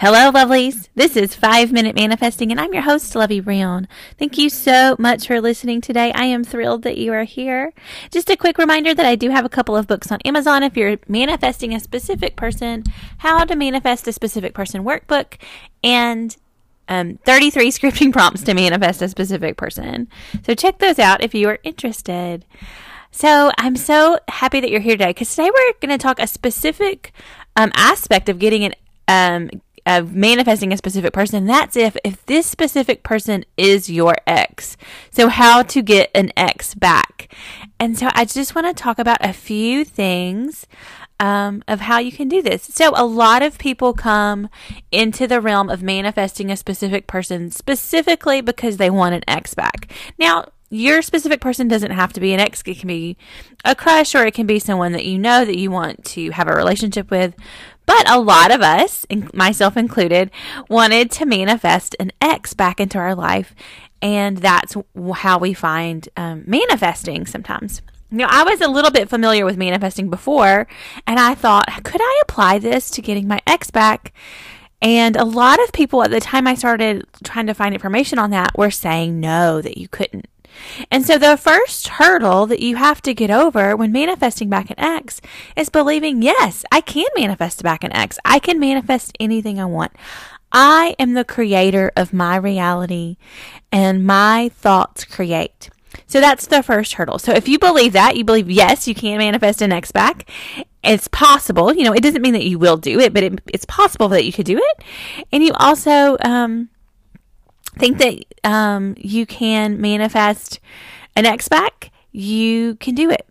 Hello, lovelies. This is Five Minute Manifesting, and I'm your host, Lovey Brown. Thank you so much for listening today. I am thrilled that you are here. Just a quick reminder that I do have a couple of books on Amazon if you're manifesting a specific person, How to Manifest a Specific Person workbook, and um, 33 scripting prompts to manifest a specific person. So check those out if you are interested. So I'm so happy that you're here today because today we're going to talk a specific um, aspect of getting an um, of manifesting a specific person. That's if if this specific person is your ex. So how to get an ex back. And so I just want to talk about a few things um, of how you can do this. So a lot of people come into the realm of manifesting a specific person specifically because they want an ex back. Now your specific person doesn't have to be an ex. It can be a crush or it can be someone that you know that you want to have a relationship with. But a lot of us, myself included, wanted to manifest an ex back into our life. And that's how we find um, manifesting sometimes. Now, I was a little bit familiar with manifesting before, and I thought, could I apply this to getting my ex back? And a lot of people at the time I started trying to find information on that were saying no, that you couldn't. And so the first hurdle that you have to get over when manifesting back an ex is believing, yes, I can manifest back an ex. I can manifest anything I want. I am the creator of my reality and my thoughts create. So that's the first hurdle. So if you believe that, you believe, yes, you can manifest an ex back. It's possible. You know, it doesn't mean that you will do it, but it, it's possible that you could do it. And you also, um, think that um, you can manifest an ex back, you can do it.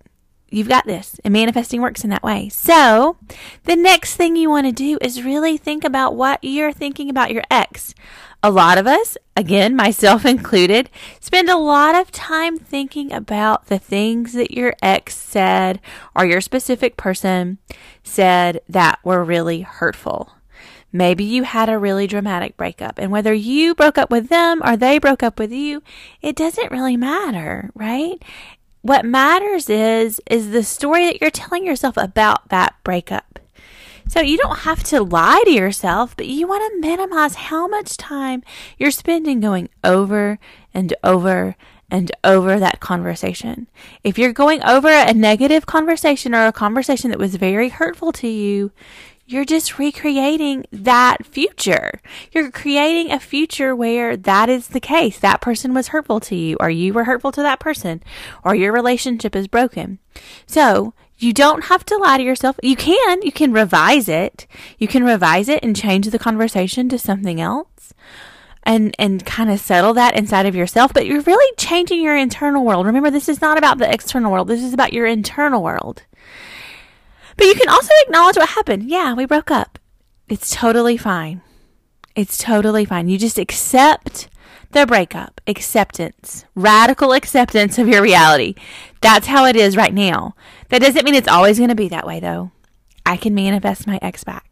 You've got this. And manifesting works in that way. So, the next thing you want to do is really think about what you're thinking about your ex. A lot of us, again, myself included, spend a lot of time thinking about the things that your ex said or your specific person said that were really hurtful. Maybe you had a really dramatic breakup, and whether you broke up with them or they broke up with you, it doesn't really matter, right? What matters is is the story that you're telling yourself about that breakup. So you don't have to lie to yourself, but you want to minimize how much time you're spending going over and over and over that conversation. If you're going over a negative conversation or a conversation that was very hurtful to you, you're just recreating that future. You're creating a future where that is the case. That person was hurtful to you, or you were hurtful to that person, or your relationship is broken. So, you don't have to lie to yourself. You can, you can revise it. You can revise it and change the conversation to something else and and kind of settle that inside of yourself but you're really changing your internal world remember this is not about the external world this is about your internal world but you can also acknowledge what happened. Yeah, we broke up. It's totally fine. It's totally fine. You just accept the breakup, acceptance, radical acceptance of your reality. That's how it is right now. That doesn't mean it's always going to be that way, though. I can manifest my ex back.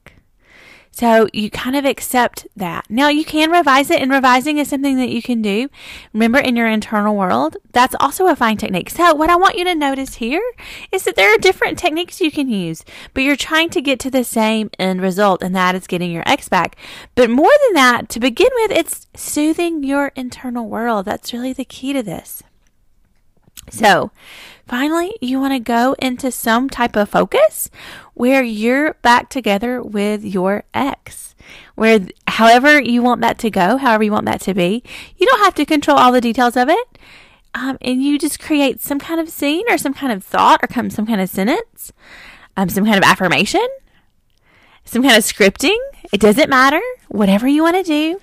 So you kind of accept that. Now you can revise it, and revising is something that you can do. Remember, in your internal world, that's also a fine technique. So what I want you to notice here is that there are different techniques you can use, but you're trying to get to the same end result, and that is getting your ex back. But more than that, to begin with, it's soothing your internal world. That's really the key to this. So, finally, you want to go into some type of focus where you're back together with your ex. Where, however you want that to go, however you want that to be, you don't have to control all the details of it. Um, and you just create some kind of scene or some kind of thought or come some kind of sentence, um, some kind of affirmation, some kind of scripting. It doesn't matter. Whatever you want to do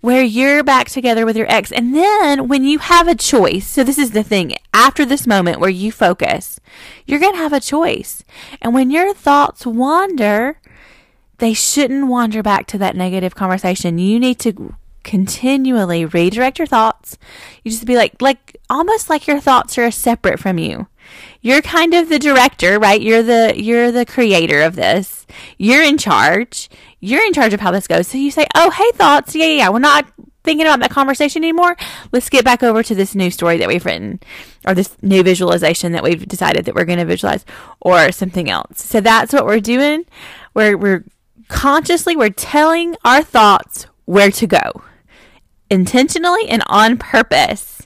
where you're back together with your ex. And then when you have a choice, so this is the thing, after this moment where you focus, you're going to have a choice. And when your thoughts wander, they shouldn't wander back to that negative conversation. You need to continually redirect your thoughts. You just be like, like, almost like your thoughts are separate from you. You're kind of the director, right? You're the, you're the creator of this. You're in charge you're in charge of how this goes. So you say, oh, hey, thoughts. Yeah, yeah, yeah. We're not thinking about that conversation anymore. Let's get back over to this new story that we've written or this new visualization that we've decided that we're going to visualize or something else. So that's what we're doing. We're, we're consciously we're telling our thoughts where to go intentionally and on purpose.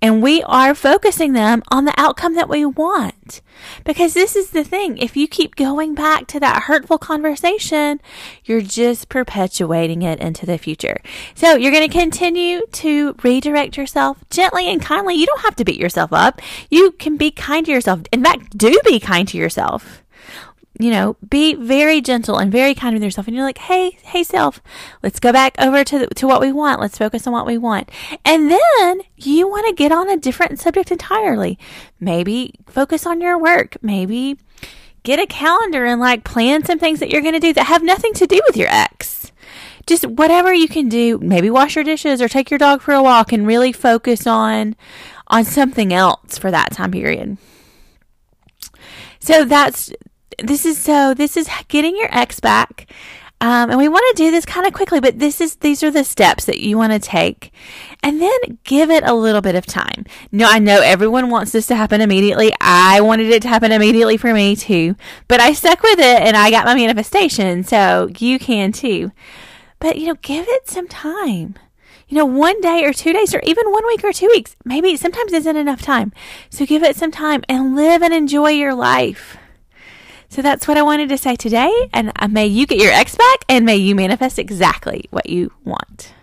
And we are focusing them on the outcome that we want. Because this is the thing. If you keep going back to that hurtful conversation, you're just perpetuating it into the future. So you're going to continue to redirect yourself gently and kindly. You don't have to beat yourself up. You can be kind to yourself. In fact, do be kind to yourself you know, be very gentle and very kind with yourself. And you're like, hey, hey, self, let's go back over to, the, to what we want. Let's focus on what we want. And then you want to get on a different subject entirely. Maybe focus on your work. Maybe get a calendar and like plan some things that you're going to do that have nothing to do with your ex. Just whatever you can do. Maybe wash your dishes or take your dog for a walk and really focus on, on something else for that time period. So that's this is so this is getting your ex back. Um, and we want to do this kind of quickly, but this is these are the steps that you want to take, and then give it a little bit of time. No, I know everyone wants this to happen immediately. I wanted it to happen immediately for me too, but I stuck with it and I got my manifestation, so you can too. But you know, give it some time. You know, one day or two days or even one week or two weeks, maybe sometimes isn't enough time. So give it some time and live and enjoy your life. So that's what I wanted to say today. And uh, may you get your ex back and may you manifest exactly what you want.